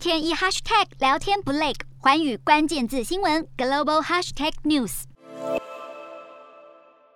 天一 hashtag 聊天不累，环宇关键字新闻 global hashtag news。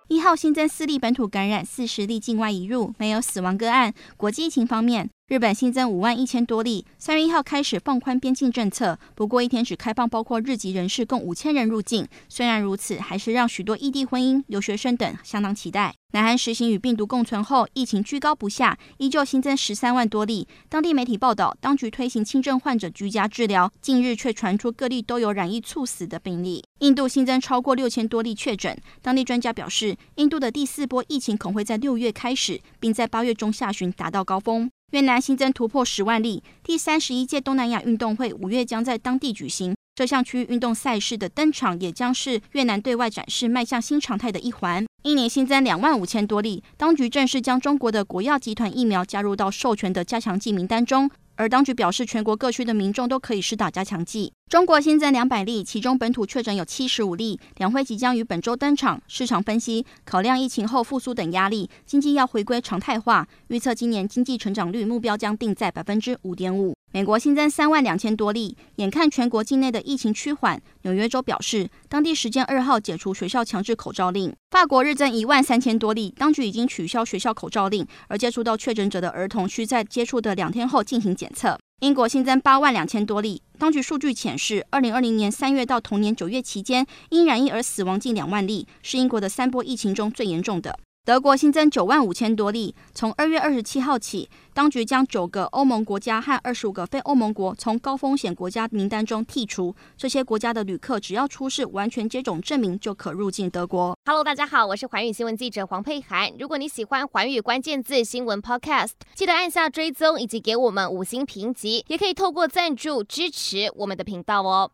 一号新增四例本土感染，四十例境外移入，没有死亡个案。国际疫情方面。日本新增五万一千多例，三月一号开始放宽边境政策，不过一天只开放包括日籍人士共五千人入境。虽然如此，还是让许多异地婚姻、留学生等相当期待。南韩实行与病毒共存后，疫情居高不下，依旧新增十三万多例。当地媒体报道，当局推行轻症患者居家治疗，近日却传出各地都有染疫猝死的病例。印度新增超过六千多例确诊，当地专家表示，印度的第四波疫情恐会在六月开始，并在八月中下旬达到高峰。越南新增突破十万例，第三十一届东南亚运动会五月将在当地举行。这项区域运动赛事的登场，也将是越南对外展示迈向新常态的一环。一年新增两万五千多例，当局正式将中国的国药集团疫苗加入到授权的加强剂名单中。而当局表示，全国各区的民众都可以施打加强剂。中国新增两百例，其中本土确诊有七十五例。两会即将于本周登场。市场分析，考量疫情后复苏等压力，经济要回归常态化，预测今年经济成长率目标将定在百分之五点五。美国新增三万两千多例，眼看全国境内的疫情趋缓，纽约州表示，当地时间二号解除学校强制口罩令。法国日增一万三千多例，当局已经取消学校口罩令，而接触到确诊者的儿童需在接触的两天后进行检测。英国新增八万两千多例，当局数据显示，二零二零年三月到同年九月期间，因染疫而死亡近两万例，是英国的三波疫情中最严重的。德国新增九万五千多例。从二月二十七号起，当局将九个欧盟国家和二十五个非欧盟国从高风险国家名单中剔除。这些国家的旅客只要出示完全接种证明就可入境德国。Hello，大家好，我是环宇新闻记者黄佩涵。如果你喜欢环宇关键字新闻 Podcast，记得按下追踪以及给我们五星评级，也可以透过赞助支持我们的频道哦。